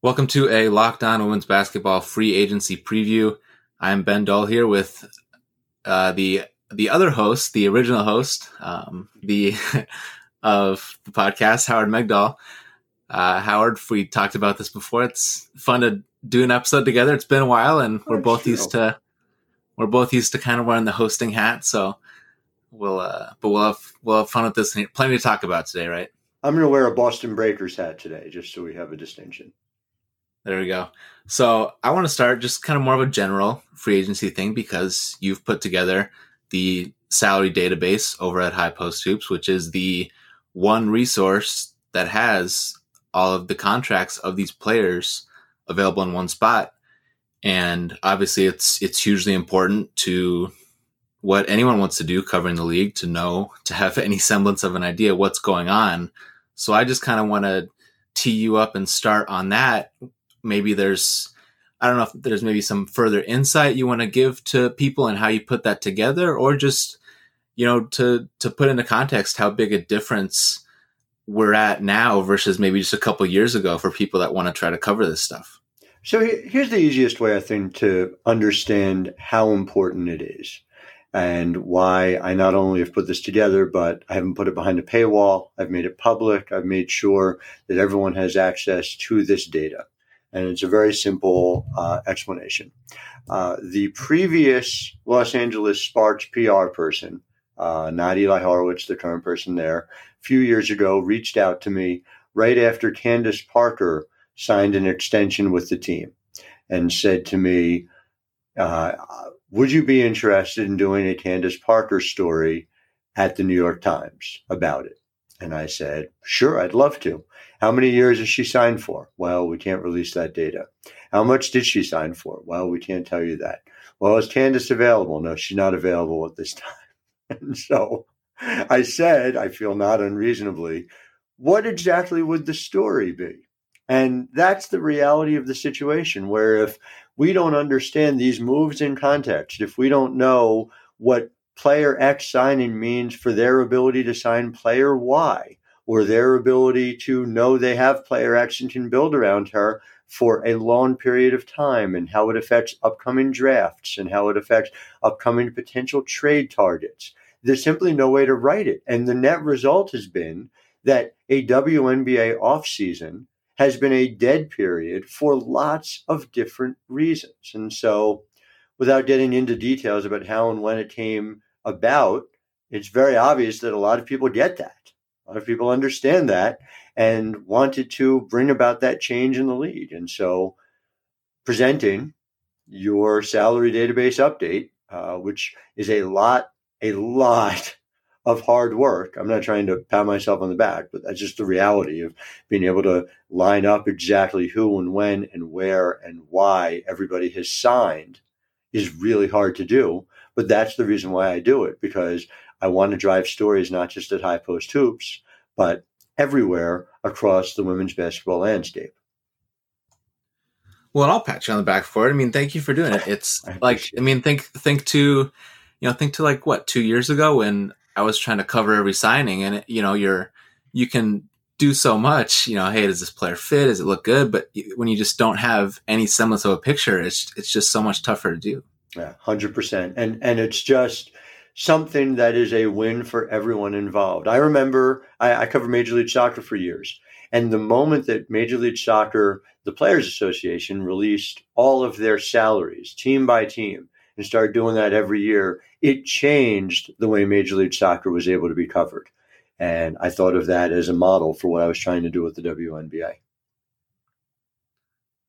Welcome to a Locked On Women's Basketball Free Agency preview. I'm Ben Dull here with uh, the the other host, the original host, um, the of the podcast, Howard Megdal. Uh, Howard, we talked about this before. It's fun to do an episode together. It's been a while, and we're both used to we're both used to kind of wearing the hosting hat. So we'll uh, but we'll have we'll have fun with this. Plenty to talk about today, right? I'm going to wear a Boston Breakers hat today, just so we have a distinction. There we go. So I want to start just kind of more of a general free agency thing because you've put together the salary database over at High Post Hoops, which is the one resource that has all of the contracts of these players available in one spot. And obviously it's it's hugely important to what anyone wants to do covering the league to know to have any semblance of an idea what's going on. So I just kind of want to tee you up and start on that maybe there's I don't know if there's maybe some further insight you want to give to people and how you put that together, or just you know to to put into context how big a difference we're at now versus maybe just a couple years ago for people that want to try to cover this stuff. So here's the easiest way I think to understand how important it is and why I not only have put this together, but I haven't put it behind a paywall. I've made it public. I've made sure that everyone has access to this data and it's a very simple uh, explanation. Uh, the previous Los Angeles Sparks PR person, uh, not Eli Horowitz, the current person there, a few years ago reached out to me right after Candace Parker signed an extension with the team and said to me, uh, Would you be interested in doing a Candace Parker story at the New York Times about it? And I said, Sure, I'd love to. How many years has she signed for? Well, we can't release that data. How much did she sign for? Well, we can't tell you that. Well, is Candace available? No, she's not available at this time. And so I said, I feel not unreasonably, what exactly would the story be? And that's the reality of the situation where if we don't understand these moves in context, if we don't know what player X signing means for their ability to sign player Y, or their ability to know they have player action can build around her for a long period of time and how it affects upcoming drafts and how it affects upcoming potential trade targets. There's simply no way to write it. And the net result has been that a WNBA offseason has been a dead period for lots of different reasons. And so, without getting into details about how and when it came about, it's very obvious that a lot of people get that. A lot of people understand that and wanted to bring about that change in the league. And so presenting your salary database update, uh, which is a lot, a lot of hard work. I'm not trying to pat myself on the back, but that's just the reality of being able to line up exactly who and when and where and why everybody has signed is really hard to do. But that's the reason why I do it because I want to drive stories not just at High Post Hoops, but everywhere across the women's basketball landscape. Well, I'll pat you on the back for it. I mean, thank you for doing it. It's I like, I mean, think think to, you know, think to like what two years ago when I was trying to cover every signing, and you know, you're you can do so much. You know, hey, does this player fit? Does it look good? But when you just don't have any semblance of a picture, it's it's just so much tougher to do. Yeah, hundred percent. And and it's just something that is a win for everyone involved. I remember I, I covered Major League Soccer for years, and the moment that Major League Soccer, the Players Association, released all of their salaries, team by team, and started doing that every year, it changed the way Major League Soccer was able to be covered. And I thought of that as a model for what I was trying to do with the WNBA.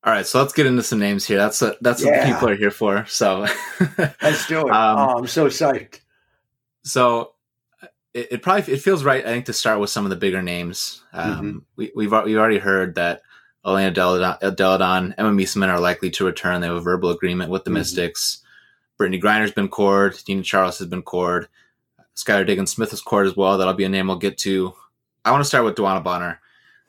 All right, so let's get into some names here. That's what that's yeah. what people are here for. So let's do it. Um, oh, I'm so psyched. So it, it, probably it feels right. I think to start with some of the bigger names. Um, mm-hmm. we, we've we've already heard that Elena Delle Donne, Emma Meesseman are likely to return. They have a verbal agreement with the mm-hmm. Mystics. Brittney Griner's been cored. Tina Charles has been cored. Skylar Diggins Smith is cored as well. That'll be a name we'll get to. I want to start with DeWanna Bonner.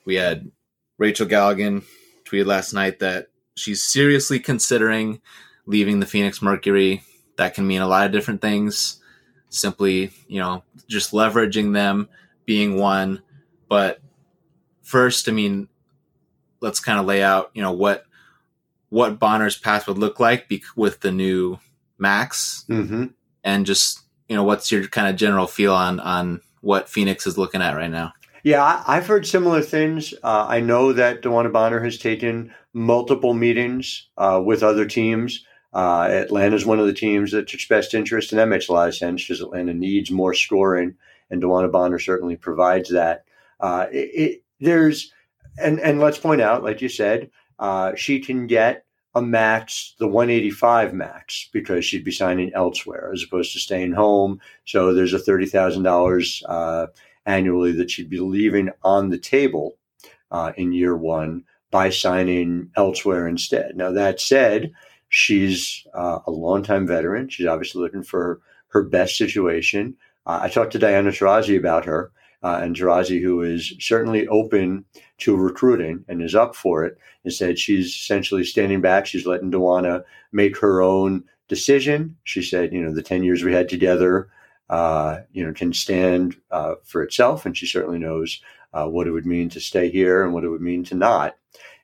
We had Rachel Galligan tweeted last night that she's seriously considering leaving the Phoenix Mercury. That can mean a lot of different things. Simply, you know, just leveraging them being one. But first, I mean, let's kind of lay out, you know, what what Bonner's path would look like be- with the new Max, Mm-hmm. and just you know, what's your kind of general feel on on what Phoenix is looking at right now? Yeah, I, I've heard similar things. Uh, I know that DeWanna Bonner has taken multiple meetings uh, with other teams. Uh, is one of the teams that took best interest, and that makes a lot of sense because Atlanta needs more scoring, and DeWanna Bonner certainly provides that. Uh, it, it, there's, and and let's point out, like you said, uh, she can get a max, the 185 max, because she'd be signing elsewhere as opposed to staying home. So there's a thirty thousand dollars uh, annually that she'd be leaving on the table uh, in year one by signing elsewhere instead. Now, that said, she's uh, a longtime veteran. She's obviously looking for her best situation. Uh, I talked to Diana Taurasi about her, uh, and Taurasi, who is certainly open to recruiting and is up for it, and said she's essentially standing back. She's letting DeWanna make her own decision. She said, you know, the 10 years we had together, uh, you know, can stand uh, for itself. And she certainly knows uh, what it would mean to stay here and what it would mean to not.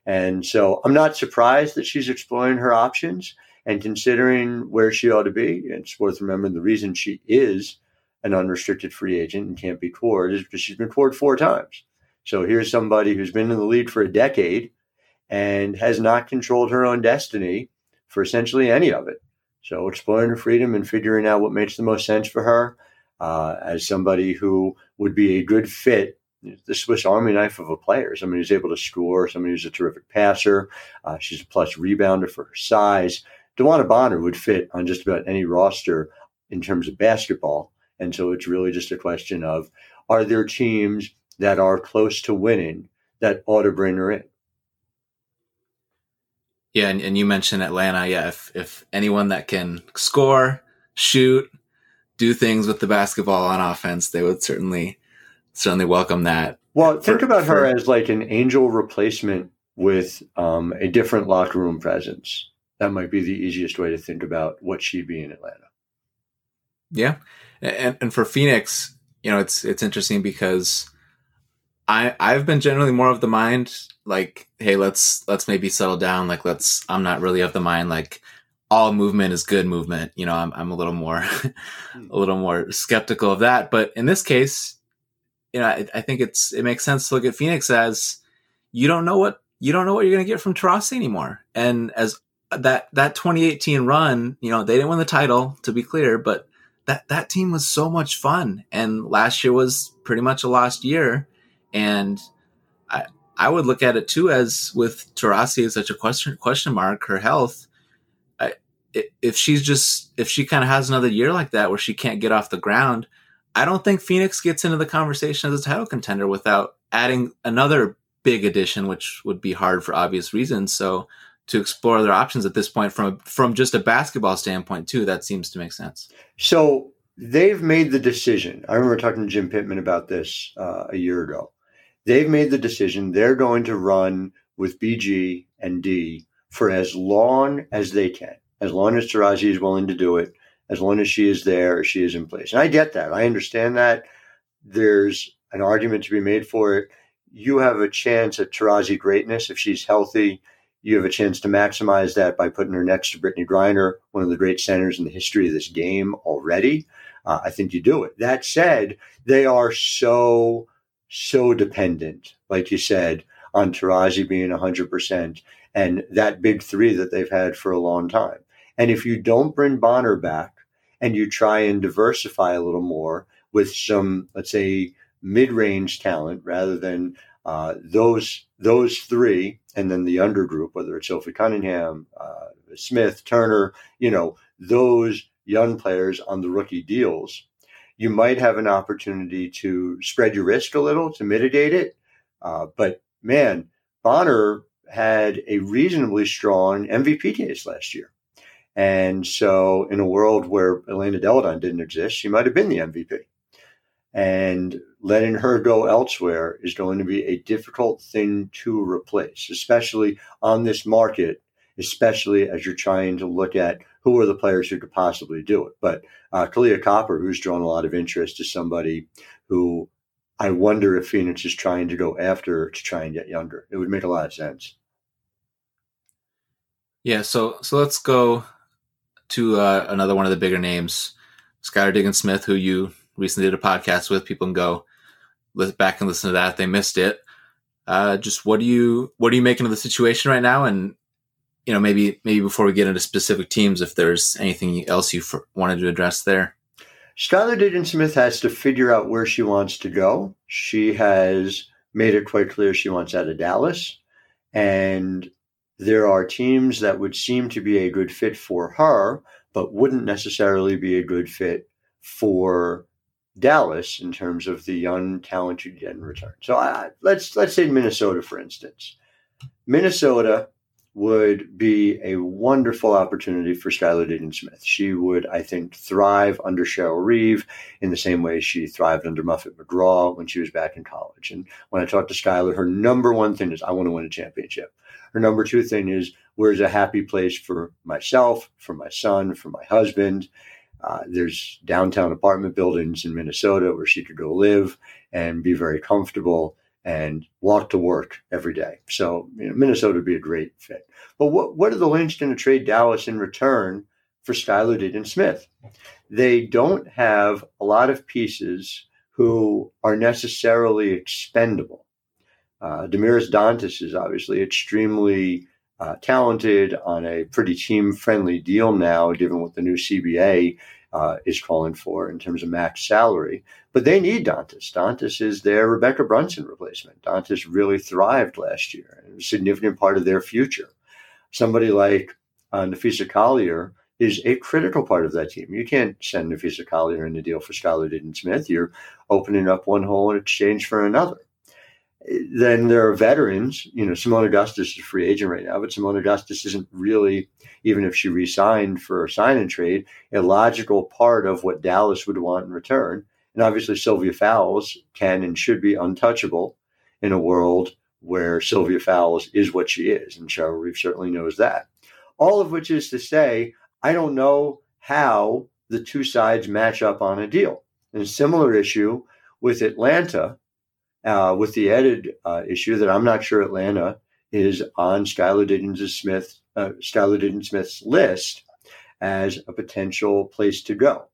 And so I'm not surprised that she's exploring her options and considering where she ought to be. It's worth remembering the reason she is an unrestricted free agent and can't be cored is because she's been cored four times. So here's somebody who's been in the league for a decade and has not controlled her own destiny for essentially any of it. So exploring her freedom and figuring out what makes the most sense for her uh, as somebody who would be a good fit, the Swiss Army knife of a player, somebody who's able to score, somebody who's a terrific passer. Uh, she's a plus rebounder for her size. DeWanna Bonner would fit on just about any roster in terms of basketball. And so it's really just a question of are there teams that are close to winning that ought to bring her in? Yeah, and, and you mentioned Atlanta. Yeah, if if anyone that can score, shoot, do things with the basketball on offense, they would certainly certainly welcome that. Well, think for, about for, her as like an angel replacement with um, a different locker room presence. That might be the easiest way to think about what she'd be in Atlanta. Yeah, and and for Phoenix, you know, it's it's interesting because I I've been generally more of the mind like, hey, let's let's maybe settle down. Like, let's. I'm not really of the mind like all movement is good movement. You know, I'm I'm a little more a little more skeptical of that. But in this case, you know, I, I think it's it makes sense to look at Phoenix as you don't know what you don't know what you're going to get from Taurasi anymore. And as that that 2018 run, you know, they didn't win the title to be clear, but that that team was so much fun. And last year was pretty much a lost year. And I I would look at it too as with Taurasi as such a question question mark, her health. I, if she's just if she kind of has another year like that where she can't get off the ground, I don't think Phoenix gets into the conversation as a title contender without adding another big addition, which would be hard for obvious reasons. So to explore their options at this point from from just a basketball standpoint too, that seems to make sense. So they've made the decision. I remember talking to Jim Pitman about this uh, a year ago they've made the decision they're going to run with BG and D for as long as they can, as long as Taurasi is willing to do it, as long as she is there, she is in place. And I get that. I understand that. There's an argument to be made for it. You have a chance at Taurasi greatness if she's healthy. You have a chance to maximize that by putting her next to Brittney Griner, one of the great centers in the history of this game already. Uh, I think you do it. That said, they are so so dependent, like you said, on Taurasi being 100% and that big three that they've had for a long time. And if you don't bring Bonner back and you try and diversify a little more with some, let's say, mid-range talent rather than uh, those those three, and then the undergroup, whether it's Sophie Cunningham, uh, Smith, Turner, you know, those young players on the rookie deals, you might have an opportunity to spread your risk a little to mitigate it. Uh, but man, Bonner had a reasonably strong MVP case last year. And so, in a world where Elena Delle Donne didn't exist, she might have been the MVP. And letting her go elsewhere is going to be a difficult thing to replace, especially on this market, especially as you're trying to look at who are the players who could possibly do it. But uh, Kahleah Copper, who's drawn a lot of interest, is somebody who I wonder if Phoenix is trying to go after to try and get younger. It would make a lot of sense. Yeah, so so let's go to uh, another one of the bigger names, Skylar Diggins Smith, who you recently did a podcast with. People can go back and listen to that if they missed it. Uh, just what do you what are you making of the situation right now, and you know maybe maybe before we get into specific teams, if there's anything else you wanted to address there. Skylar Diggins Smith has to figure out where she wants to go. She has made it quite clear she wants out of Dallas, and there are teams that would seem to be a good fit for her, but wouldn't necessarily be a good fit for Dallas in terms of the young talent you get in return. So I, let's let's say Minnesota, for instance. Minnesota would be a wonderful opportunity for Skylar Diggins Smith. She would, I think, thrive under Cheryl Reeve in the same way she thrived under Muffet McGraw when she was back in college. And when I talked to Skylar, her number one thing is I want to win a championship. Her number two thing is where's a happy place for myself, for my son, for my husband. Uh, there's downtown apartment buildings in Minnesota where she could go live and be very comfortable and walk to work every day. So you know, Minnesota would be a great fit. But what, what are the Lynx going to trade Dallas in return for Skylar Diggins Smith? They don't have a lot of pieces who are necessarily expendable. Uh, Damiris Dantas is obviously extremely uh, talented on a pretty team friendly deal now, given what the new CBA uh, is calling for in terms of max salary. But they need Dantas. Dantas is their Rebekkah Brunson replacement. Dantas really thrived last year a significant part of their future. Somebody like uh, Napheesa Collier is a critical part of that team. You can't send Napheesa Collier in the deal for Skylar Diggins Smith. You're opening up one hole in exchange for another then there are veterans. You know, Seimone Augustus is a free agent right now, but Seimone Augustus isn't really, even if she re-signed for a sign and trade, a logical part of what Dallas would want in return. And obviously, Sylvia Fowles can and should be untouchable in a world where Sylvia Fowles is what she is, and Cheryl Reeve certainly knows that. All of which is to say, I don't know how the two sides match up on a deal. And a similar issue with Atlanta uh, with the added uh, issue that I'm not sure Atlanta is on Skylar Diggins uh, Smith's list as a potential place to go.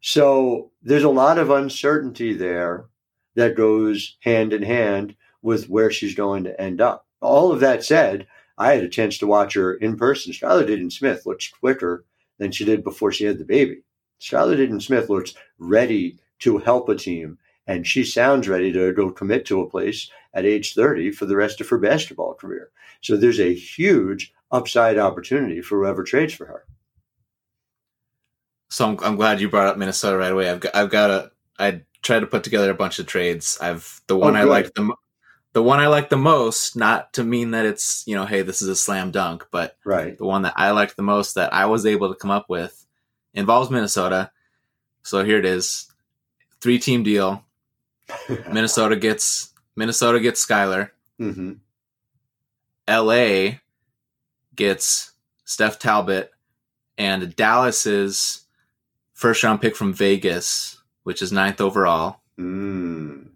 So there's a lot of uncertainty there that goes hand in hand with where she's going to end up. All of that said, I had a chance to watch her in person. Skylar Diggins Smith looks quicker than she did before she had the baby. Skylar Diggins Smith looks ready to help a team and she sounds ready to go commit to a place at age 30 for the rest of her basketball career. So there's a huge upside opportunity for whoever trades for her. So I'm, I'm glad you brought up Minnesota right away. I've got, I've got a, I tried to put together a bunch of trades. I've, the oh, one oh, I like the, the one I like the most, not to mean that it's, you know, hey, this is a slam dunk, but right. the one that I liked the most that I was able to come up with involves Minnesota. So here it is. Three team deal. Minnesota gets Minnesota gets Skylar. Mm-hmm. L.A. gets Steph Talbot, and Dallas's first round pick from Vegas, which is ninth overall. Mm.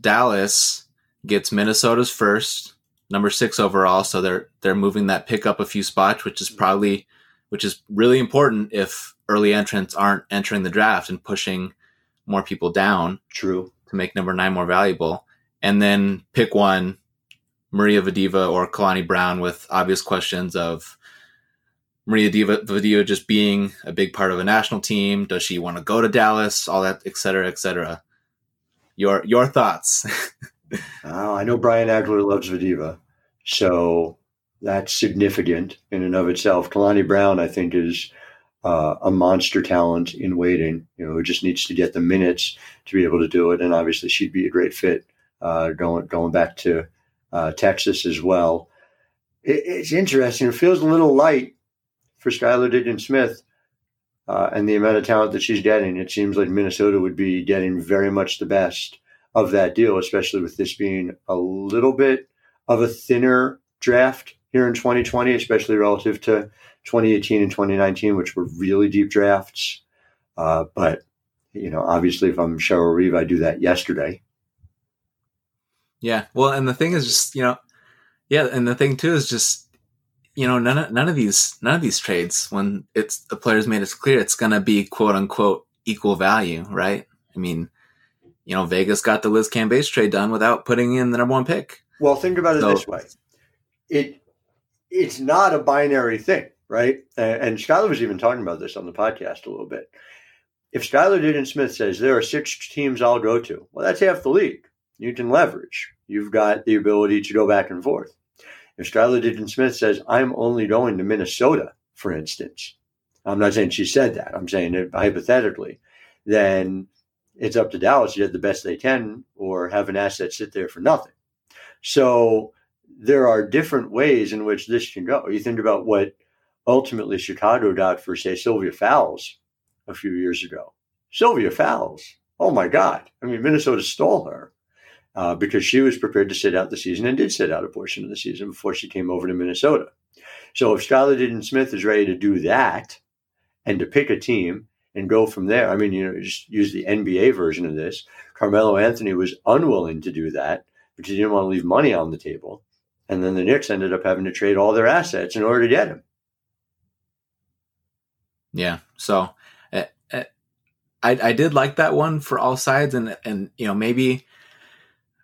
Dallas gets Minnesota's first, number six overall, so they're they're moving that pick up a few spots, which is probably which is really important if early entrants aren't entering the draft and pushing more people down. True. To make number nine more valuable. And then pick one, Maria Vadeeva or Kalani Brown with obvious questions of Maria Diva, Vadeeva just being a big part of a national team. Does she want to go to Dallas? All that, et cetera, et cetera. Your, your thoughts. oh, I know Brian Agler loves Vadeeva. So that's significant in and of itself. Kalani Brown, I think, is uh, a monster talent in waiting, you know, who just needs to get the minutes to be able to do it. And obviously, she'd be a great fit uh, going going back to uh, Texas as well. It, it's interesting. It feels a little light for Skylar Diggins Smith uh, and the amount of talent that she's getting. It seems like Minnesota would be getting very much the best of that deal, especially with this being a little bit of a thinner draft here in 2020, especially relative to 2018 and 2019, which were really deep drafts. Uh, but You know, obviously, if I'm Cheryl Reeve, I do that yesterday. Yeah. Well, and the thing is just, you know, yeah, and the thing too is just, you know, none of, none of these none of these trades when it's the players made it clear it's going to be quote unquote equal value, right? I mean, you know, Vegas got the Liz Cambage trade done without putting in the number one pick. Well, think about it so, this way: it it's not a binary thing, right? And, Skylar was even talking about this on the podcast a little bit. If Skylar Diggins Smith says there are six teams I'll go to, well, that's half the league. You can leverage. You've got the ability to go back and forth. If Skylar Diggins Smith says, I'm only going to Minnesota, for instance, I'm not saying she said that, I'm saying it hypothetically, then it's up to Dallas to get the best they can or have an asset sit there for nothing. So there are different ways in which this can go. You think about what ultimately Chicago got for, say, Sylvia Fowles a few years ago. Sylvia Fowles. Oh my God. I mean, Minnesota stole her uh, because she was prepared to sit out the season and did sit out a portion of the season before she came over to Minnesota. So if Skylar Diggins Smith is ready to do that and to pick a team and go from there, I mean, you know, just use the NBA version of this. Carmelo Anthony was unwilling to do that because he didn't want to leave money on the table. And then the Knicks ended up having to trade all their assets in order to get him. Yeah. So uh, uh, I, I did like that one for all sides. And, and, you know, maybe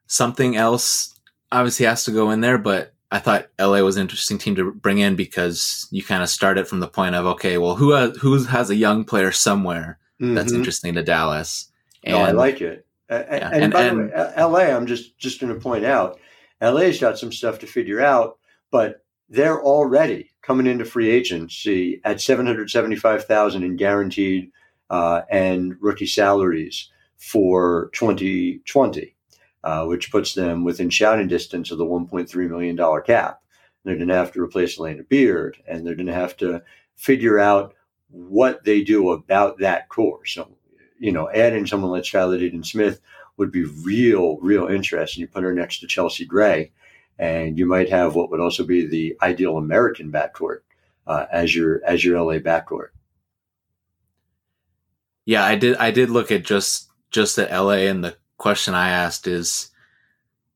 something else obviously has to go in there, but I thought LA was an interesting team to bring in because you kind of start it from the point of, okay, well, who has, who has a young player somewhere mm-hmm. that's interesting to Dallas? And, no, I like it. And, yeah. and, and by and, the way, LA, I'm just, just going to point out, LA's got some stuff to figure out, but they're already coming into free agency at 775,000 in guaranteed uh, and rookie salaries for 2020, uh, which puts them within shouting distance of the 1.3 million dollar cap. They're going to have to replace Alana Beard, and they're going to have to figure out what they do about that core. So, you know, adding someone like Skylar Diggins Smith would be real, real interesting. You put her next to Chelsea Gray, and you might have what would also be the ideal American backcourt uh, as your as your LA backcourt. Yeah, I did. I did look at just just at LA, and the question I asked is,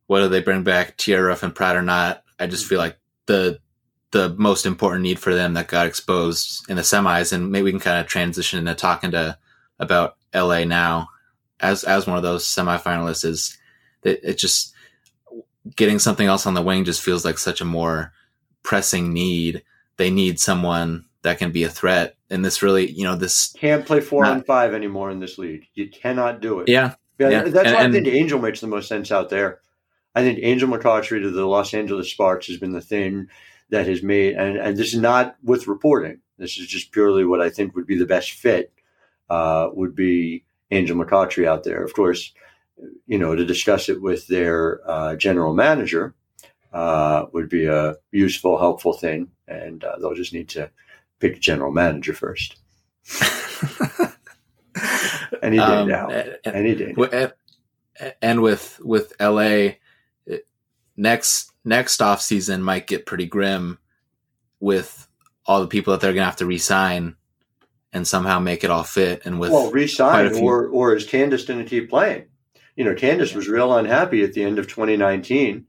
whether they bring back Tierra and Pratt or not. I just feel like the the most important need for them that got exposed in the semis, and maybe we can kind of transition into talking to about LA now as as one of those semifinalists is that it just getting something else on the wing just feels like such a more pressing need. They need someone that can be a threat. And this really, you know, this can't play four not, on five anymore in this league. You cannot do it. Yeah. Yeah. yeah. That's and, why I think Angel makes the most sense out there. I think Angel McCoughtry to the Los Angeles Sparks has been the thing that has made, and, and this is not with reporting. This is just purely what I think would be the best fit, uh, would be Angel McCoughtry out there. Of course, you know, to discuss it with their uh, general manager uh, would be a useful, helpful thing, and uh, they'll just need to pick a general manager first. Any day um, now. Any day. Now. And with with LA, next next off season might get pretty grim with all the people that they're going to have to resign and somehow make it all fit. And with well, resign few- or or is Candace going to keep playing? You know, Candace was real unhappy at the end of 2019.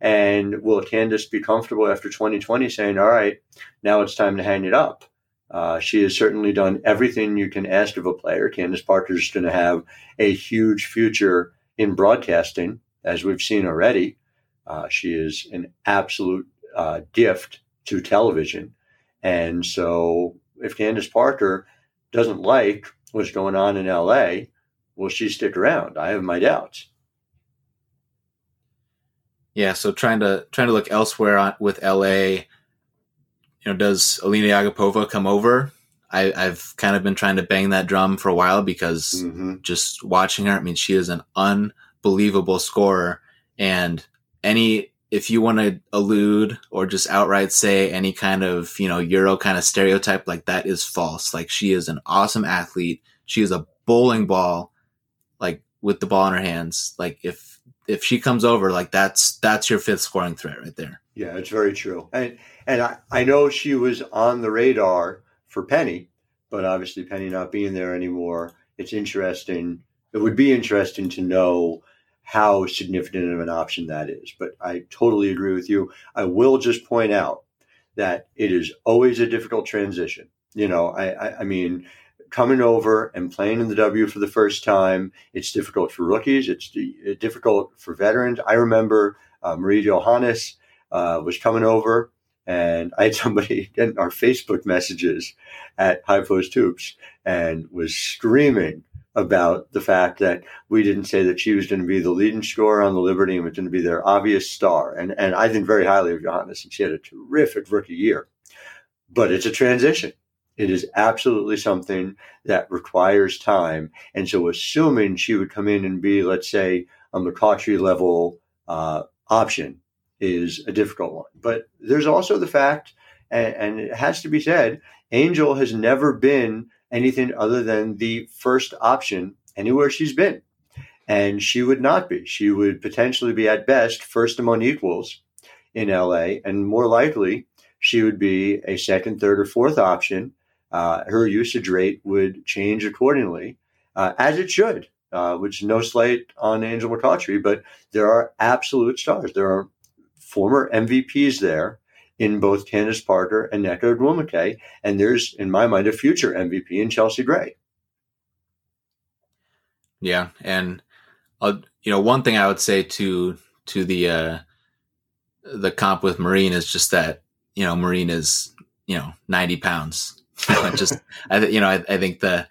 And will Candace be comfortable after 2020 saying, all right, now it's time to hang it up? Uh, she has certainly done everything you can ask of a player. Candace Parker is going to have a huge future in broadcasting, as we've seen already. Uh, she is an absolute uh, gift to television. And so if Candace Parker doesn't like what's going on in LA, will she stick around? I have my doubts. Yeah, so trying to trying to look elsewhere on, with LA, you know, does Alina Iagupova come over? I, have kind of been trying to bang that drum for a while because mm-hmm. just watching her, I mean, she is an unbelievable scorer, and any if you want to allude or just outright say any kind of, you know, Euro kind of stereotype, like that is false. Like she is an awesome athlete. She is a bowling ball, like with the ball in her hands. Like if, if she comes over, like that's, that's your fifth scoring threat right there. Yeah, it's very true. And, and I, I know she was on the radar for Penny, but obviously Penny not being there anymore it's interesting. It would be interesting to know how significant of an option that is. But I totally agree with you. I will just point out that it is always a difficult transition. You know, I, I, I mean, coming over and playing in the W for the first time, it's difficult for rookies. It's difficult for veterans. I remember uh, Marine Johannes uh, was coming over, and I had somebody in our Facebook messages at High Post Hoops and was screaming about the fact that we didn't say that she was going to be the leading scorer on the Liberty and was going to be their obvious star. And and I think very highly of Johannes, and she had a terrific rookie year. But it's a transition. It is absolutely something that requires time. And so, assuming she would come in and be, let's say, a McCoughtry level uh, option is a difficult one. But there's also the fact, and, and it has to be said, Angel has never been anything other than the first option anywhere she's been. And she would not be. She would potentially be, at best, first among equals in LA, and more likely, she would be a second, third, or fourth option. Uh, her usage rate would change accordingly, uh, as it should, uh, which is no slight on Angel McCoughtry, but there are absolute stars. There are former MVPs there in both Candace Parker and Nneka Ogwumike. And there's, in my mind, a future MVP in Chelsea Gray. Yeah, and uh, you know, one thing I would say to to the uh, the comp with Marine is just that you know Marine is you know ninety pounds. just I you know I, I think the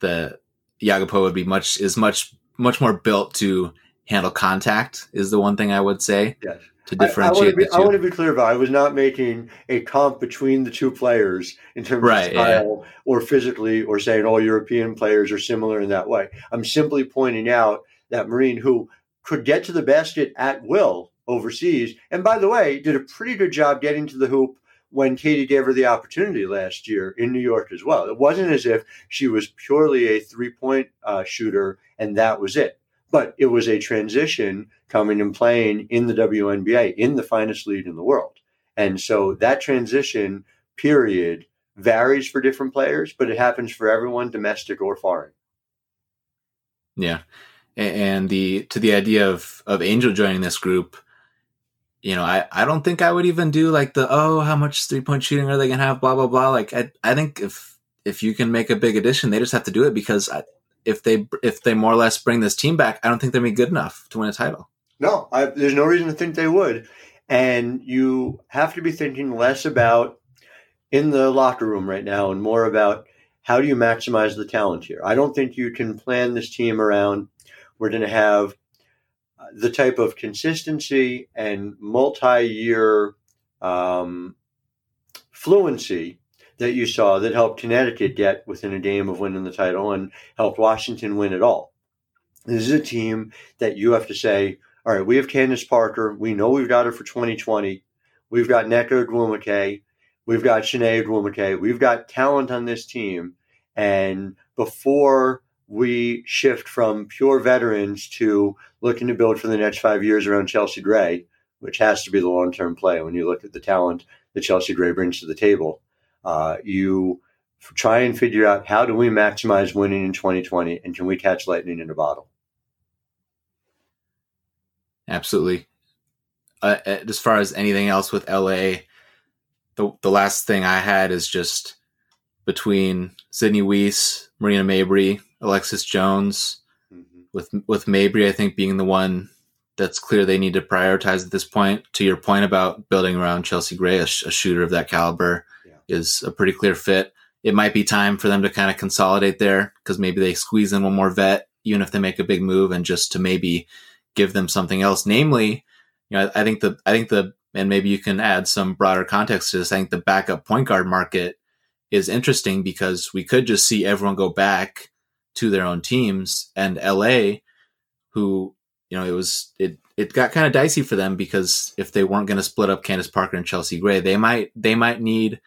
the Yagapo would be much is much much more built to handle contact is the one thing I would say. Yes to differentiate I, I, want to be clear about. I was not making a comp between the two players in terms right, of style yeah. or physically, or saying all European players are similar in that way. I'm simply pointing out that Marine, who could get to the basket at will overseas, and by the way, did a pretty good job getting to the hoop when Katie gave her the opportunity last year in New York as well. It wasn't as if she was purely a three point uh, shooter and that was it but it was a transition coming and playing in the WNBA in the finest league in the world. And so that transition period varies for different players, but it happens for everyone, domestic or foreign. Yeah. And the to the idea of of Angel joining this group, you know, I, I don't think I would even do like the oh, how much three point shooting are they gonna have? Blah blah blah. Like I I think if if you can make a big addition, they just have to do it because I, if they if they more or less bring this team back, I don't think they're be good enough to win a title. No, I, there's no reason to think they would. And you have to be thinking less about in the locker room right now and more about how do you maximize the talent here. I don't think you can plan this team around. We're going to have the type of consistency and multi-year um, fluency that you saw that helped Connecticut get within a game of winning the title and helped Washington win it all. This is a team that you have to say, all right, we have Candace Parker. We know we've got her for 2020. We've got Nneka Ogwumike. We've got Chiney Ogwumike. We've got talent on this team. And before we shift from pure veterans to looking to build for the next five years around Chelsea Gray, which has to be the long term play when you look at the talent that Chelsea Gray brings to the table. Uh, you try and figure out how do we maximize winning in 2020 and can we catch lightning in a bottle? Absolutely. Uh, as far as anything else with LA, the the last thing I had is just between Sydney Wiese, Marina Mabrey, Alexis Jones, mm-hmm. with with Mabrey, I think being the one that's clear they need to prioritize at this point. To your point about building around Chelsea Gray, a, sh- a shooter of that caliber, is a pretty clear fit. It might be time for them to kind of consolidate there because maybe they squeeze in one more vet, even if they make a big move, and just to maybe give them something else. Namely, you know, I, I think the I think the and maybe you can add some broader context to this. I think the backup point guard market is interesting because we could just see everyone go back to their own teams and LA, who you know it was it it got kind of dicey for them because if they weren't going to split up Candace Parker and Chelsea Gray, they might they might need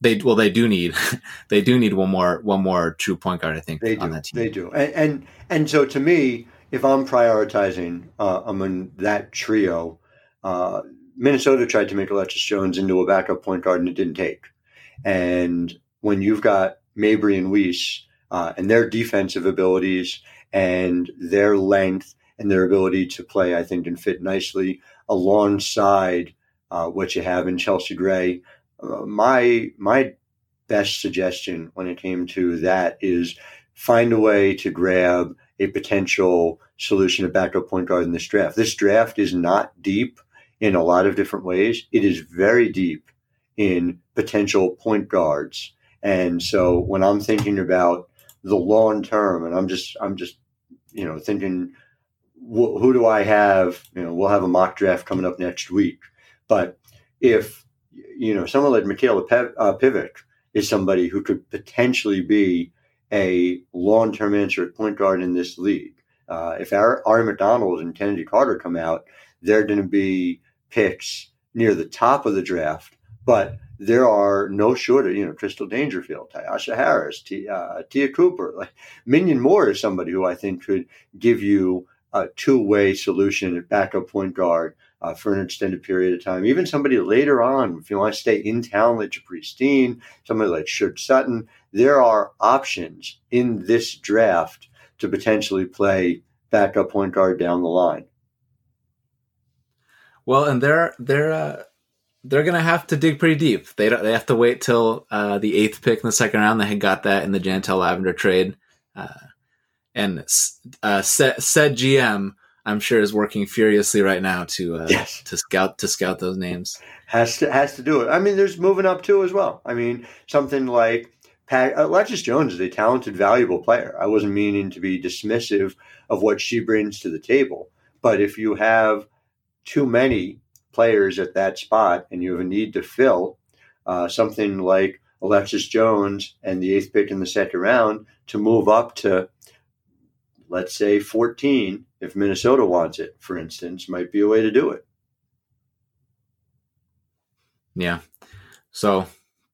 they well, they do need they do need one more one more true point guard. I think they do. They do, and, and and so to me, if I'm prioritizing uh, among that trio, uh, Minnesota tried to make Alexis Jones into a backup point guard, and it didn't take. And when you've got Mabrey and Wiese uh, and their defensive abilities and their length and their ability to play, I think, and fit nicely alongside uh, what you have in Chelsea Gray. Uh, my my best suggestion when it came to that is find a way to grab a potential solution of backup point guard in this draft. This draft is not deep in a lot of different ways. It is very deep in potential point guards. And so when I'm thinking about the long term, and I'm just I'm just you know thinking wh- who do I have? You know, we'll have a mock draft coming up next week. But if you know someone like Michaela Pe- uh, Pivec is somebody who could potentially be a long term answer at point guard in this league. Uh, if Ari, Aari McDonald and Kennedy Carter come out, they're going to be picks near the top of the draft. But there are no shortage, you know, Crystal Dangerfield, Tyasha Harris, T, uh, Te'a Cooper. Like Minyon Moore is somebody who I think could give you a two way solution at backup point guard uh, for an extended period of time. Even somebody later on, if you want to stay in town like Caprice somebody like Sug Sutton, there are options in this draft to potentially play backup point guard down the line. Well, and they're they're uh, they're gonna have to dig pretty deep. They they have to wait till uh, the eighth pick in the second round. They had got that in the Jantel Lavender trade, uh, and uh, said, said GM I'm sure is working furiously right now to uh, yes. to scout to scout those names. Has to has to do it. I mean, there's moving up too as well. I mean, something like Pat, Alexis Jones is a talented, valuable player. I wasn't meaning to be dismissive of what she brings to the table, but if you have too many players at that spot and you have a need to fill, uh, something like Alexis Jones and the eighth pick in the second round to move up to let's say 14, if Minnesota wants it, for instance, might be a way to do it. Yeah. So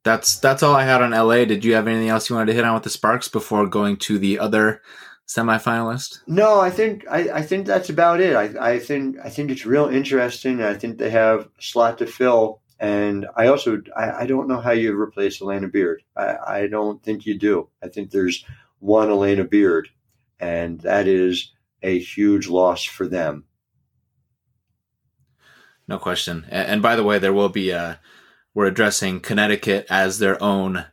that's that's all I had on LA. Did you have anything else you wanted to hit on with the Sparks before going to the other semifinalist? No, I think I, I think that's about it. I, I think I think it's real interesting. I think they have a slot to fill. And I also I, I don't know how you replace Alana Beard. I, I don't think you do. I think there's one Alana Beard and that is a huge loss for them. No question. And, by the way, there will be a we're addressing Connecticut as their own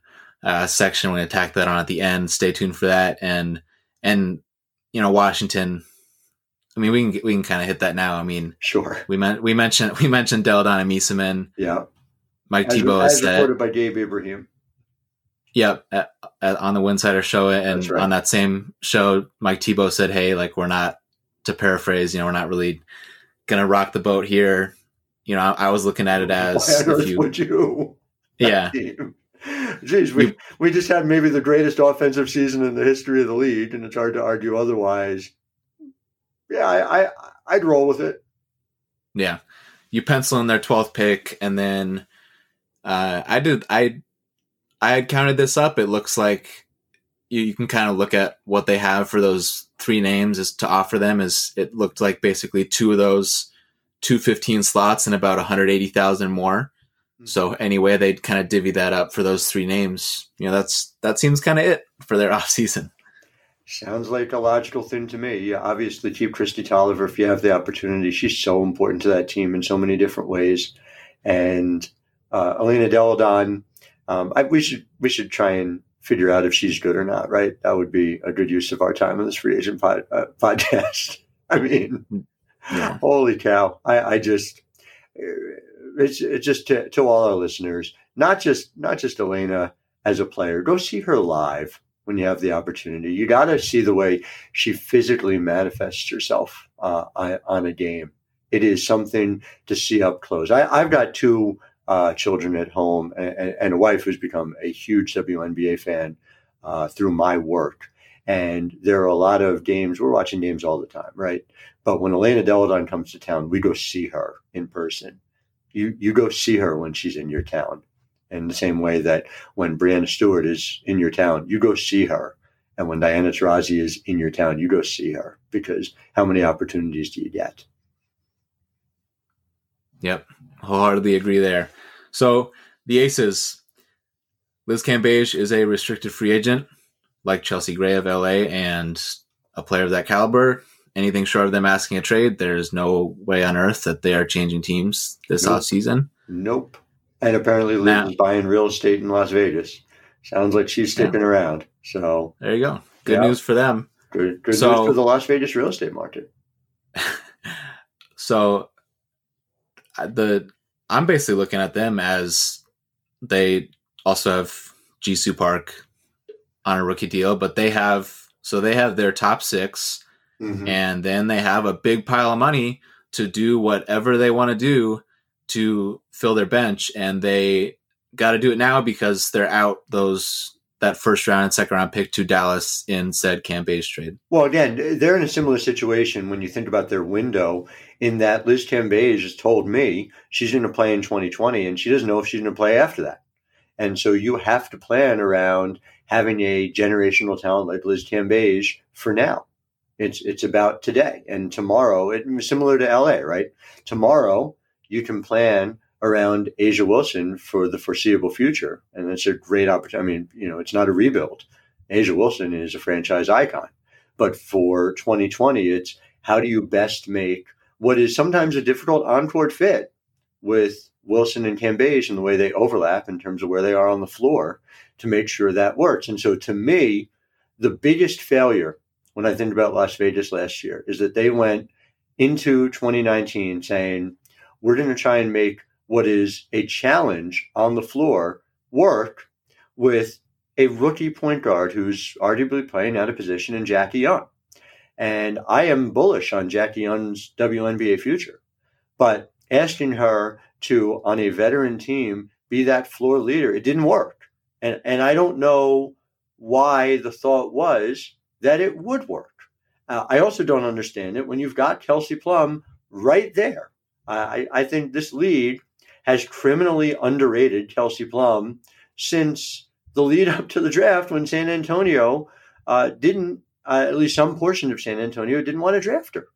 uh, section. We attack that on at the end. Stay tuned for that. And and you know Washington. I mean, we can we can kind of hit that now. I mean, sure. We meant we mentioned we mentioned Delle Donne Meesseman. Yeah. Mike as, Thibault as said, reported by Dave Ibrahim. Yep, at, at, on the Winsider show, and right. on that same show, Mike Thibault said, "Hey, like we're not to paraphrase, you know, we're not really gonna rock the boat here." You know, I, I was looking at it as Why on earth you, would you? Yeah. Jeez, we, we just had maybe the greatest offensive season in the history of the league, and it's hard to argue otherwise. Yeah, I, I I'd roll with it. Yeah, you pencil in their twelfth pick, and then uh, I did I I had counted this up. It looks like you, you can kind of look at what they have for those three names is to offer them is it looked like basically two of those 215 slots and about 180,000 more. Mm-hmm. So anyway, they'd kind of divvy that up for those three names. You know, that's that seems kind of it for their off season. Sounds like a logical thing to me. Yeah, obviously keep Kristi Tolliver if you have the opportunity. She's so important to that team in so many different ways. And uh, Elena Delle Donne, um, I, we should we should try and figure out if she's good or not. Right? That would be a good use of our time in this free agent pod, uh, podcast. I mean, yeah. holy cow! I, I just it's, it's just to, to all our listeners, not just not just Elena as a player. Go see her live when you have the opportunity. You got to see the way she physically manifests herself uh, on a game. It is something to see up close. I, have got two uh, children at home and, and, a wife who's become a huge WNBA fan uh, through my work. And there are a lot of games, we're watching games all the time, right? But when Elena Delle Donne comes to town, we go see her in person. You, you go see her when she's in your town. In the same way that when Breanna Stewart is in your town, you go see her. And when Diana Taurasi is in your town, you go see her because how many opportunities do you get? Yep, wholeheartedly agree there. So the Aces, Liz Cambage is a restricted free agent. like Chelsea Gray of LA and a player of that caliber, anything short of them asking a trade, there's no way on earth that they are changing teams this Nope. off season. Nope. And apparently Liz Now- is buying real estate in Las Vegas. Sounds like she's sticking around. So There you go. Good Yeah. news for them. good, good So- news for the Las Vegas real estate market. so the I'm basically looking at them as they also have Jisoo Park on a rookie deal, but they have so they have their top six, Mhm. and then they have a big pile of money to do whatever they want to do to fill their bench, and they got to do it now because they're out those that first round and second round pick to Dallas in said Cam trade. Well, again, they're in a similar situation when you think about their window. In that Liz Cambage has told me she's going to play in 2020, and she doesn't know if she's going to play after that. And so you have to plan around having a generational talent like Liz Cambage for now. It's it's about today and tomorrow. It, similar to LA, right? Tomorrow you can plan around A'ja Wilson for the foreseeable future, and it's a great opportunity. I mean, you know, it's not a rebuild. A'ja Wilson is a franchise icon. But for 2020, it's how do you best make what is sometimes a difficult on-court fit with Wilson and Cambage and the way they overlap in terms of where they are on the floor to make sure that works. And so to me, the biggest failure when I think about Las Vegas last year is that they went into 2019 saying, we're going to try and make what is a challenge on the floor work with a rookie point guard who's arguably playing out of position in Jackie Young. And I am bullish on Jackie Young's WNBA future. But asking her to, on a veteran team, be that floor leader, it didn't work. And, and I don't know why the thought was that it would work. Uh, I also don't understand it when you've got Kelsey Plum right there. I, I think this league has criminally underrated Kelsey Plum since the lead up to the draft when San Antonio uh, didn't, uh, at least some portion of San Antonio didn't want to draft her.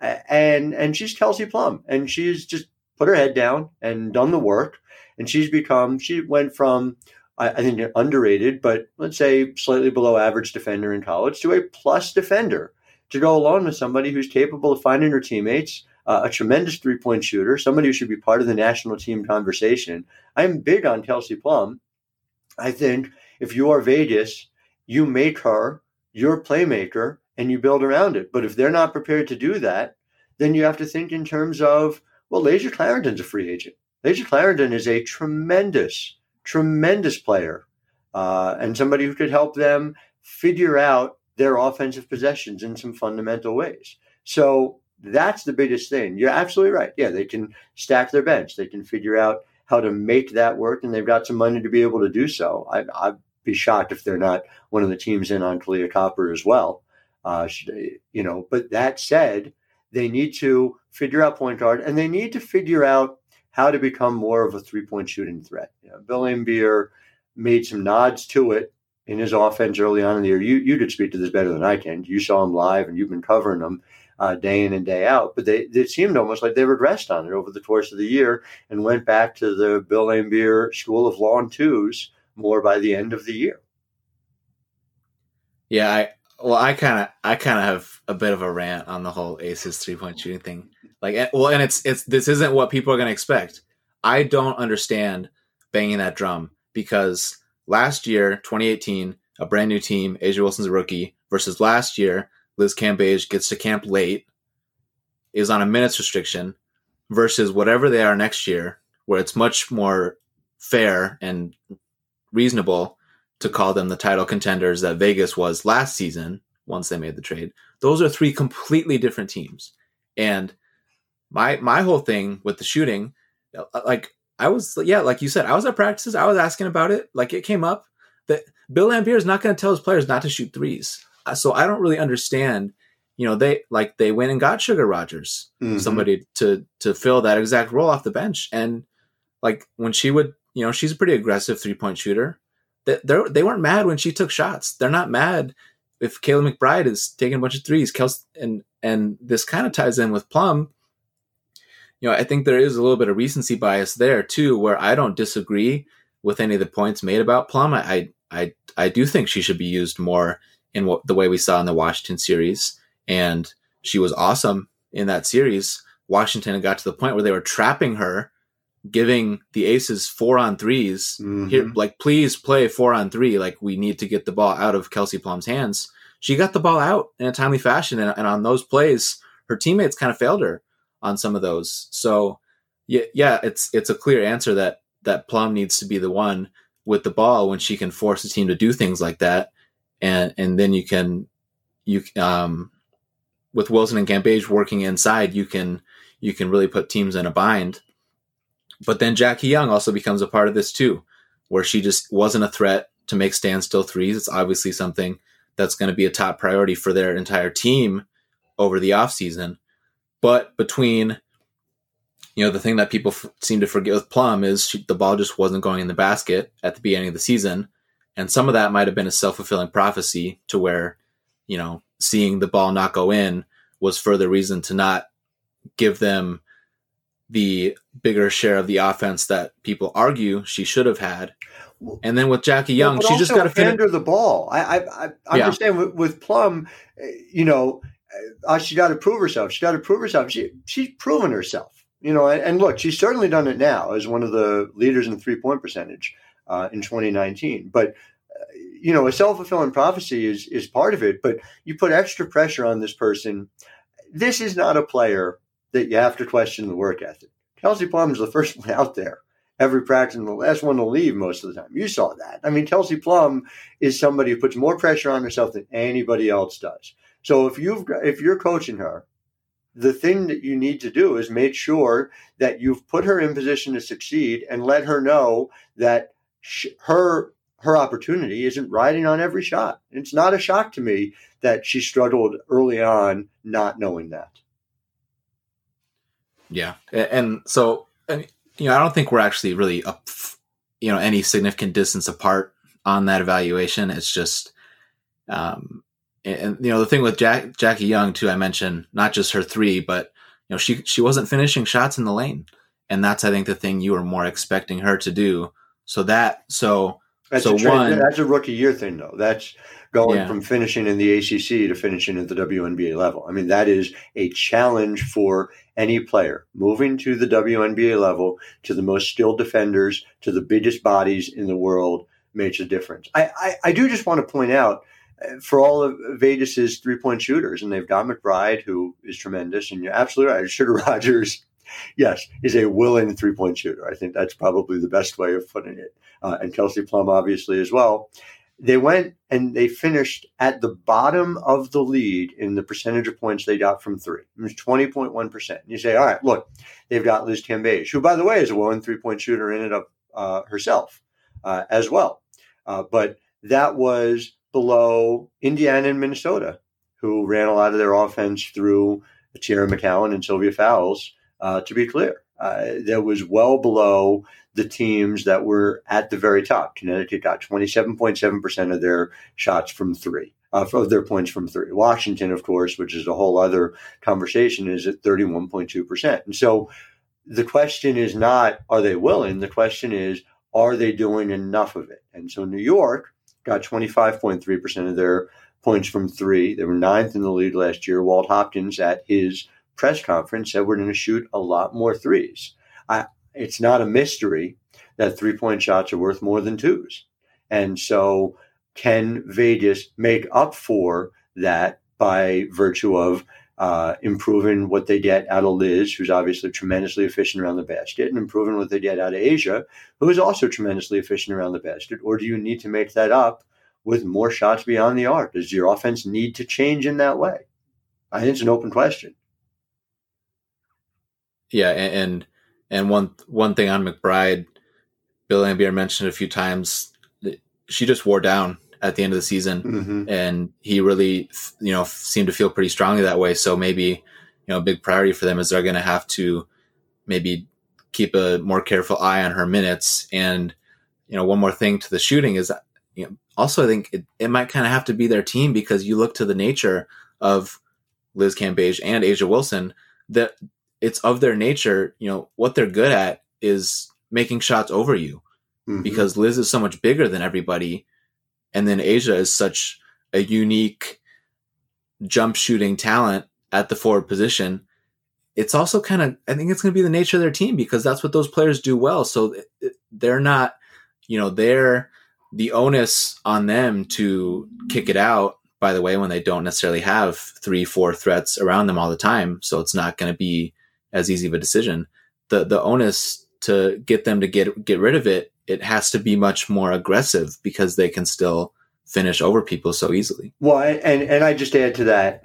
And and she's Kelsey Plum, and she's just put her head down and done the work, and she's become. She went from I, I think underrated, but let's say slightly below average defender in college to a plus defender to go along with somebody who's capable of finding her teammates, uh, a tremendous three point shooter, somebody who should be part of the national team conversation. I'm big on Kelsey Plum. I think if you are Vegas, you make her your playmaker and you build around it. But if they're not prepared to do that, then you have to think in terms of, well, Layshia Clarendon's a free agent. Layshia Clarendon is a tremendous, tremendous player uh, and somebody who could help them figure out their offensive possessions in some fundamental ways. So that's the biggest thing. You're absolutely right. Yeah, they can stack their bench. They can figure out how to make that work, and they've got some money to be able to do so. I, I'd be shocked if they're not one of the teams in on Kahleah Copper as well. Uh, you know, but that said, they need to figure out point guard, and they need to figure out how to become more of a three point shooting threat. You know, Bill Laimbeer made some nods to it in his offense early on in the year. You you could speak to this better than I can. You saw him live, and you've been covering them uh, day in and day out. But they it seemed almost like they regressed on it over the course of the year and went back to the Bill Laimbeer school of lawn twos more by the end of the year. Yeah, I well, I kind of, I kind of have a bit of a rant on the whole aces three point shooting thing. Like, eh, well, and it's, it's, this isn't what people are going to expect. I don't understand banging that drum because last year, 2018, a brand new team, A'ja Wilson's a rookie, versus last year, Liz Cambage gets to camp late, is on a minutes restriction, versus whatever they are next year, where it's much more fair and reasonable to call them the title contenders that Vegas was last season once they made the trade. Those are three completely different teams. And my my whole thing with the shooting, uh, like I was yeah, like you said, I was at practices, I was asking about it, like it came up that Bill Laimbeer is not going to tell his players not to shoot threes. Uh, So I don't really understand, you know, they like they went and got Sugar Rodgers, Mhm. somebody to to fill that exact role off the bench and like when she would, you know, she's a pretty aggressive three-point shooter they they weren't mad when she took shots. They're not mad if Kayla McBride is taking a bunch of threes. Kels and and this kind of ties in with Plum. You know, I think there is a little bit of recency bias there too, where I don't disagree with any of the points made about Plum. I I, I do think she should be used more in what, the way we saw in the Washington series, and she was awesome in that series. Washington got to the point where they were trapping her, giving the Aces four on 3s Mhm. Here, like please play four on three. Like we need to get the ball out of Kelsey Plum's hands. She got the ball out in a timely fashion, and, and on those plays, her teammates kind of failed her on some of those. So yeah, yeah, it's it's a clear answer that that Plum needs to be the one with the ball when she can force the team to do things like that, and and then you can you um with Wilson and Cambage working inside, you can you can really put teams in a bind. But then Jackie Young also becomes a part of this too, where she just wasn't a threat to make standstill threes. It's obviously something that's going to be a top priority for their entire team over the offseason. But between you know the thing that people f- seem to forget with Plum is she, the ball just wasn't going in the basket at the beginning of the season, and some of that might have been a self fulfilling prophecy to where you know seeing the ball not go in was further reason to not give them the bigger share of the offense that people argue she should have had. And then with Jackie Young, Well, she just got to finish. the ball. I I, I I Yeah. understand with, with Plum, eh, you know, uh, she got to prove herself. She got to prove herself. She she's proven herself. You know, and, and look, she's certainly done it now as one of the leaders in three point percentage uh, in 2019. But uh, you know, a self fulfilling prophecy is is part of it. But you put extra pressure on this person. This is not a player that you have to question the work ethic. Kelsey Plum is the first one out there every practice and the last one to leave most of the time. You saw that. I mean, Kelsey Plum is somebody who puts more pressure on herself than anybody else does. So if you've if you're coaching her, the thing that you need to do is make sure that you've put her in position to succeed and let her know that sh- her her opportunity isn't riding on every shot. It's not a shock to me that she struggled early on not knowing that. Yeah, and so you know, I don't think we're actually really up, you know, any significant distance apart on that evaluation. It's just, um, and, and, you know, the thing with Jack, Jackie Young too. I mentioned not just her three, but you know, she she wasn't finishing shots in the lane, and that's I think the thing you were more expecting her to do. So that so That's So a trend- one- that's a rookie year thing though. That's going Yeah. from finishing in the ACC to finishing at the WNBA level. I mean, that is a challenge for any player moving to the WNBA level to the most skilled defenders to the biggest bodies in the world makes a difference. I, I, I do just want to point out for all of Vegas's three point shooters, and they've got McBride, who is tremendous, and you're absolutely right. Sugar Rodgers, yes, is a willing three point shooter. I think that's probably the best way of putting it uh, and Kelsey Plum, obviously, as well. They went and they finished at the bottom of the lead in the percentage of points they got from three. It was 20.1%. And You say, all right, look, they've got Liz Cambage, who, by the way, is a willing three point shooter in and of uh, herself uh, as well. Uh, but that was below Indiana and Minnesota, who ran a lot of their offense through Teaira McCowan and Sylvia Fowles, uh, to be clear. Uh, that was well below the teams that were at the very top. Connecticut got 27.7% of their shots from three, uh, of their points from three. Washington, of course, which is a whole other conversation, is at 31.2%. And so the question is not, are they willing? The question is, are they doing enough of it? And so New York got 25.3% of their points from three. They were ninth in the league last year. Walt Hopkins at his press conference said we're going to shoot a lot more threes. I, it's not a mystery that three point shots are worth more than twos. And so, can Vegas make up for that by virtue of uh, improving what they get out of Liz, who's obviously tremendously efficient around the basket, and improving what they get out of A'ja, who is also tremendously efficient around the basket? Or do you need to make that up with more shots beyond the arc? Does your offense need to change in that way? I think it's an open question. yeah, and and one one thing on McBride, Bill Laimbeer mentioned a few times. She just wore down at the end of the season. Mm-hmm. and he really you know seemed to feel pretty strongly that way so maybe you know a big priority for them is they're going to have to maybe keep a more careful eye on her minutes and you know one more thing to the shooting is you know also i think it, it might kind of have to be their team because you look to the nature of liz cambage and a'ja wilson that it's of their nature you know what they're good at is making shots over you Mhm. because Liz is so much bigger than everybody And then A'ja is such a unique jump shooting talent at the forward position. It's also kind of, I think it's going to be the nature of their team because that's what those players do well. So they're not, you know, they're the onus on them to kick it out, by the way, when they don't necessarily have three, four threats around them all the time. So it's not going to be as easy of a decision. The, the onus to get them to get, get rid of it, it has to be much more aggressive because they can still finish over people so easily. Well, and and I just add to that.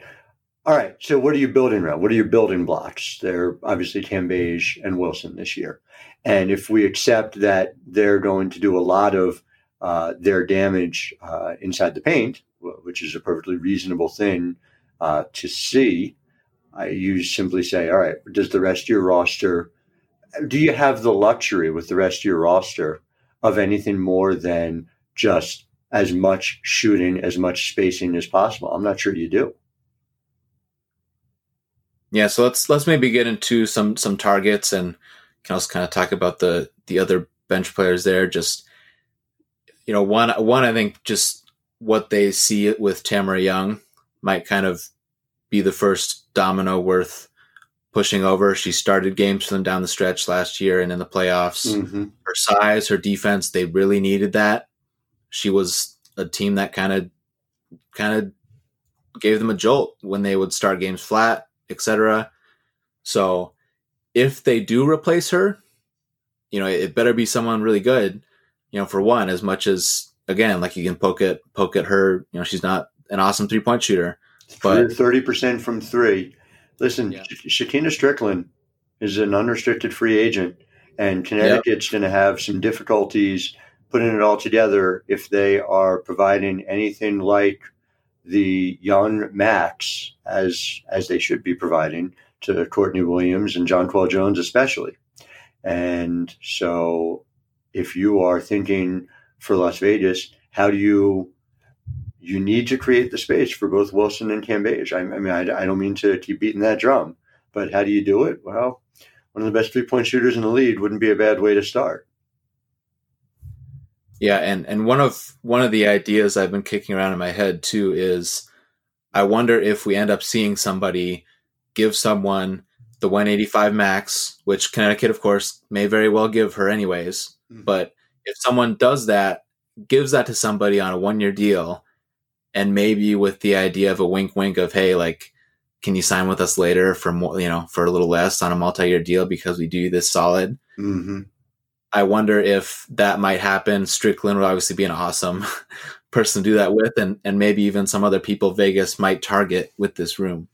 All right, so what are you building around? What are your building blocks? They're obviously Cambage and Wilson this year, and if we accept that they're going to do a lot of uh, their damage uh, inside the paint, which is a perfectly reasonable thing uh, to see, I you simply say, all right, does the rest of your roster? Do you have the luxury with the rest of your roster of anything more than just as much shooting, as much spacing as possible. I'm not sure you do. Yeah, so let's let's maybe get into some some targets and can also kind of talk about the the other bench players there. Just you know, one one I think just what they see with Tamera Young might kind of be the first domino worth pushing over. She started games for them down the stretch last year and in the playoffs. Mm-hmm. Her size, her defense, they really needed that she was a team that kind of kind of gave them a jolt when they would start games flat, etc. So if they do replace her, you know, it better be someone really good. You know, for one, as much as again, like you can poke at poke at her. You know, she's not an awesome three point shooter, but thirty percent from three. Listen, yeah. Shekinna Stricklen is an unrestricted free agent, and Connecticut's yep. going to have some difficulties putting it all together, if they are providing anything like the young max as as they should be providing to Courtney Williams and Jonquel Jones especially. And so if you are thinking for Las Vegas, how do you you need to create the space for both Wilson and Cambage. I, I mean, I, I, don't mean to keep beating that drum, but how do you do it? Well, one of the best three point shooters in the league wouldn't be a bad way to start. Yeah, and and one of one of the ideas I've been kicking around in my head too is I wonder if we end up seeing somebody give someone the 185 max, which Connecticut of course may very well give her anyways, mm-hmm. but if someone does that, gives that to somebody on a one year deal and maybe with the idea of a wink wink of hey like can you sign with us later for more you know for a little less on a multi-year deal because we do this solid mm-hmm. I wonder if that might happen. stricklen would obviously be an awesome person to do that with, and, and maybe even some other people Vegas might target with this room.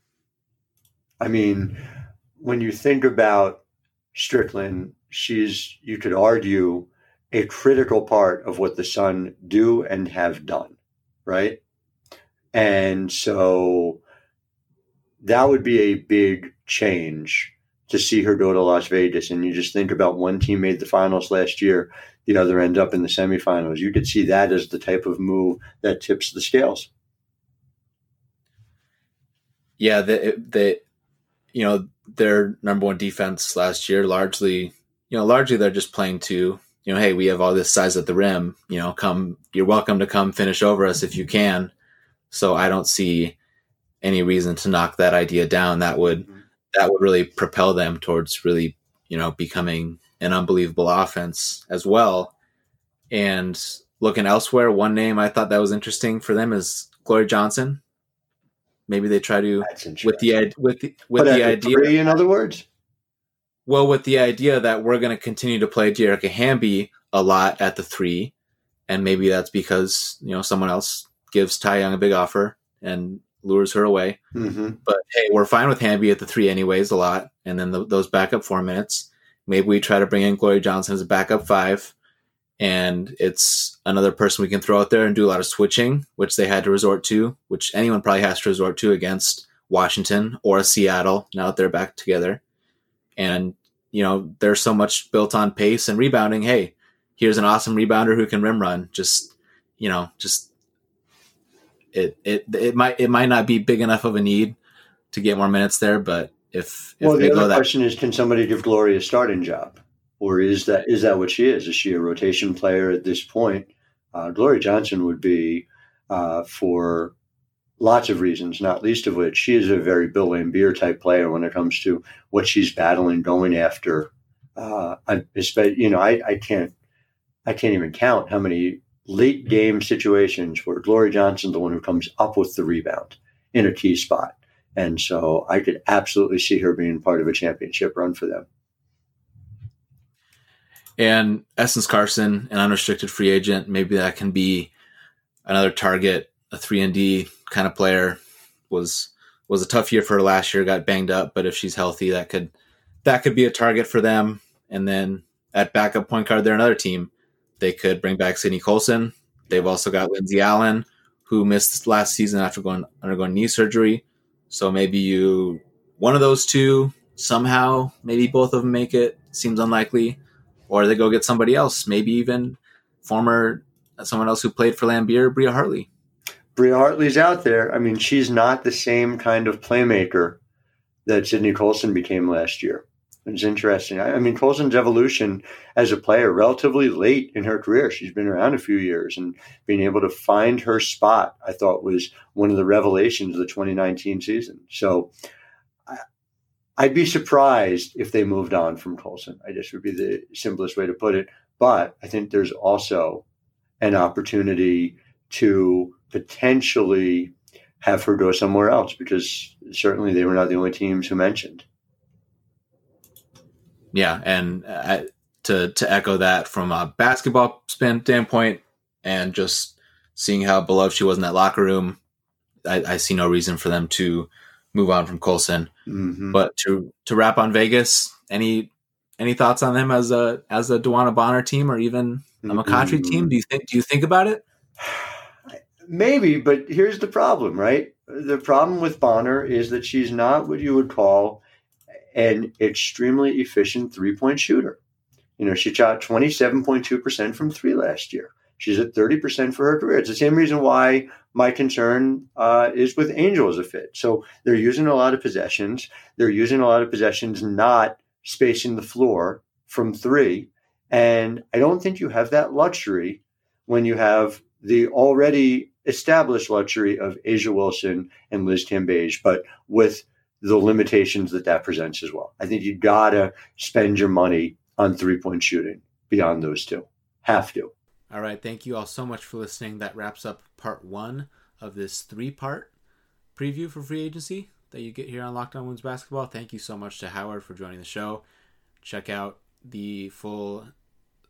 I mean, when you think about stricklen she's, you could argue, a critical part of what the Sun do and have done, right? And so that would be a big change to see her go to Las Vegas. And you just think about one team made the finals last year, the other ends up in the semifinals. You could see that as the type of move that tips the scales. Yeah, they, they you know, their number one defense last year largely, you know, largely they're just playing to, you know, hey, we have all this size at the rim, you know, come, you're welcome to come finish over us if you can. So I don't see any reason to knock that idea down. That would, mm-hmm that would really propel them towards really, you know, becoming an unbelievable offense as well. And looking elsewhere, one name I thought that was interesting for them is Glory Johnson. Maybe they try to with the with the, with but the idea. Three, in other words, well, with the idea that we're going to continue to play Dearica Hamby a lot at the three, and maybe that's because you know someone else gives Ty Young a big offer, and lures her away. Mm-hmm. But hey, we're fine with Hamby at the three anyways, a lot. And then the, those backup four minutes, maybe we try to bring in Glory Johnson as a backup five, and it's another person we can throw out there and do a lot of switching, which they had to resort to, which anyone probably has to resort to against Washington or Seattle now that they're back together. And you know, there's so much built on pace and rebounding. Hey, here's an awesome rebounder who can rim run. Just you know, just it it it might it might not be big enough of a need to get more minutes there, but if, if well, the other question is, can somebody give Glory a starting job, or is that is that what she is? Is she a rotation player at this point, Uh, Glory Johnson would be uh, for lots of reasons, not least of which she is a very Bill Laimbeer type player when it comes to what she's battling, going after. Uh, I, you know, I, I can't, I can't even count how many late game situations where Glory Johnson's the one who comes up with the rebound in a key spot. And so I could absolutely see her being part of a championship run for them. And Essence Carson, an unrestricted free agent, maybe that can be another target, a three and D kind of player. Was was a tough year for her last year, got banged up, but if she's healthy, that could that could be a target for them. And then at backup point guard, they're another team. They could bring back Sydney Colson. They've also got Lindsay Allen, who missed last season after going undergoing knee surgery. So maybe you one of those two somehow, maybe both of them make it. Seems unlikely, or they go get somebody else, maybe even former someone else who played for Laimbeer, Bria Hartley. Bria Hartley's out there. I mean, she's not the same kind of playmaker that Sydney Colson became last year. It's interesting. I, I mean, Colson's evolution as a player relatively late in her career. She's been around a few years and being able to find her spot, I thought was one of the revelations of the 2019 season. So I, I'd be surprised if they moved on from Colson. I guess would be the simplest way to put it. But I think there's also an opportunity to potentially have her go somewhere else because certainly they were not the only teams who mentioned yeah, and uh, to to echo that from a basketball standpoint, and just seeing how beloved she was in that locker room, I, I see no reason for them to move on from Colson. Mm-hmm. But to to wrap on Vegas, any any thoughts on them as a as a DeWanda Bonner team or even a McCoughtry mm-hmm. team? Do you think do you think about it? Maybe, but here's the problem, right? The problem with Bonner is that she's not what you would call an extremely efficient three point shooter. You know, she shot 27.2% from three last year. She's at 30% for her career. It's the same reason why my concern uh, is with Angel as a fit. So they're using a lot of possessions. They're using a lot of possessions not spacing the floor from three. And I don't think you have that luxury when you have the already established luxury of A'ja Wilson and Liz Cambage, but with the limitations that that presents as well. I think you gotta spend your money on three point shooting beyond those two. Have to. All right. Thank you all so much for listening. That wraps up part one of this three part preview for free agency that you get here on Locked On Women's Basketball. Thank you so much to Howard for joining the show. Check out the full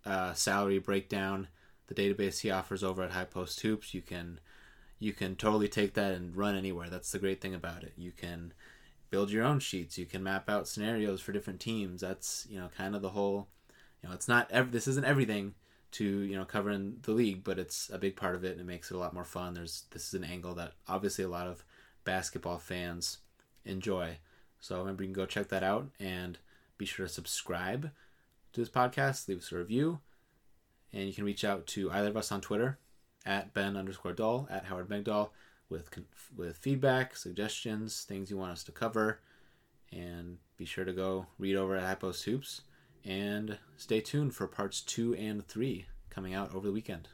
uh, salary breakdown, the database he offers over at High Post Hoops. You can you can totally take that and run anywhere. That's the great thing about it. You can build your own sheets. You can map out scenarios for different teams. That's you know kind of the whole. You know, it's not ev- this isn't everything to you know covering the league, but it's a big part of it, and it makes it a lot more fun. There's this is an angle that obviously a lot of basketball fans enjoy. So remember, you can go check that out and be sure to subscribe to this podcast. Leave us a review, and you can reach out to either of us on Twitter at Ben underscore Dull at Howard Megdal with with feedback, suggestions, things you want us to cover, and be sure to go read over at High Post Hoops and stay tuned for parts two and three coming out over the weekend.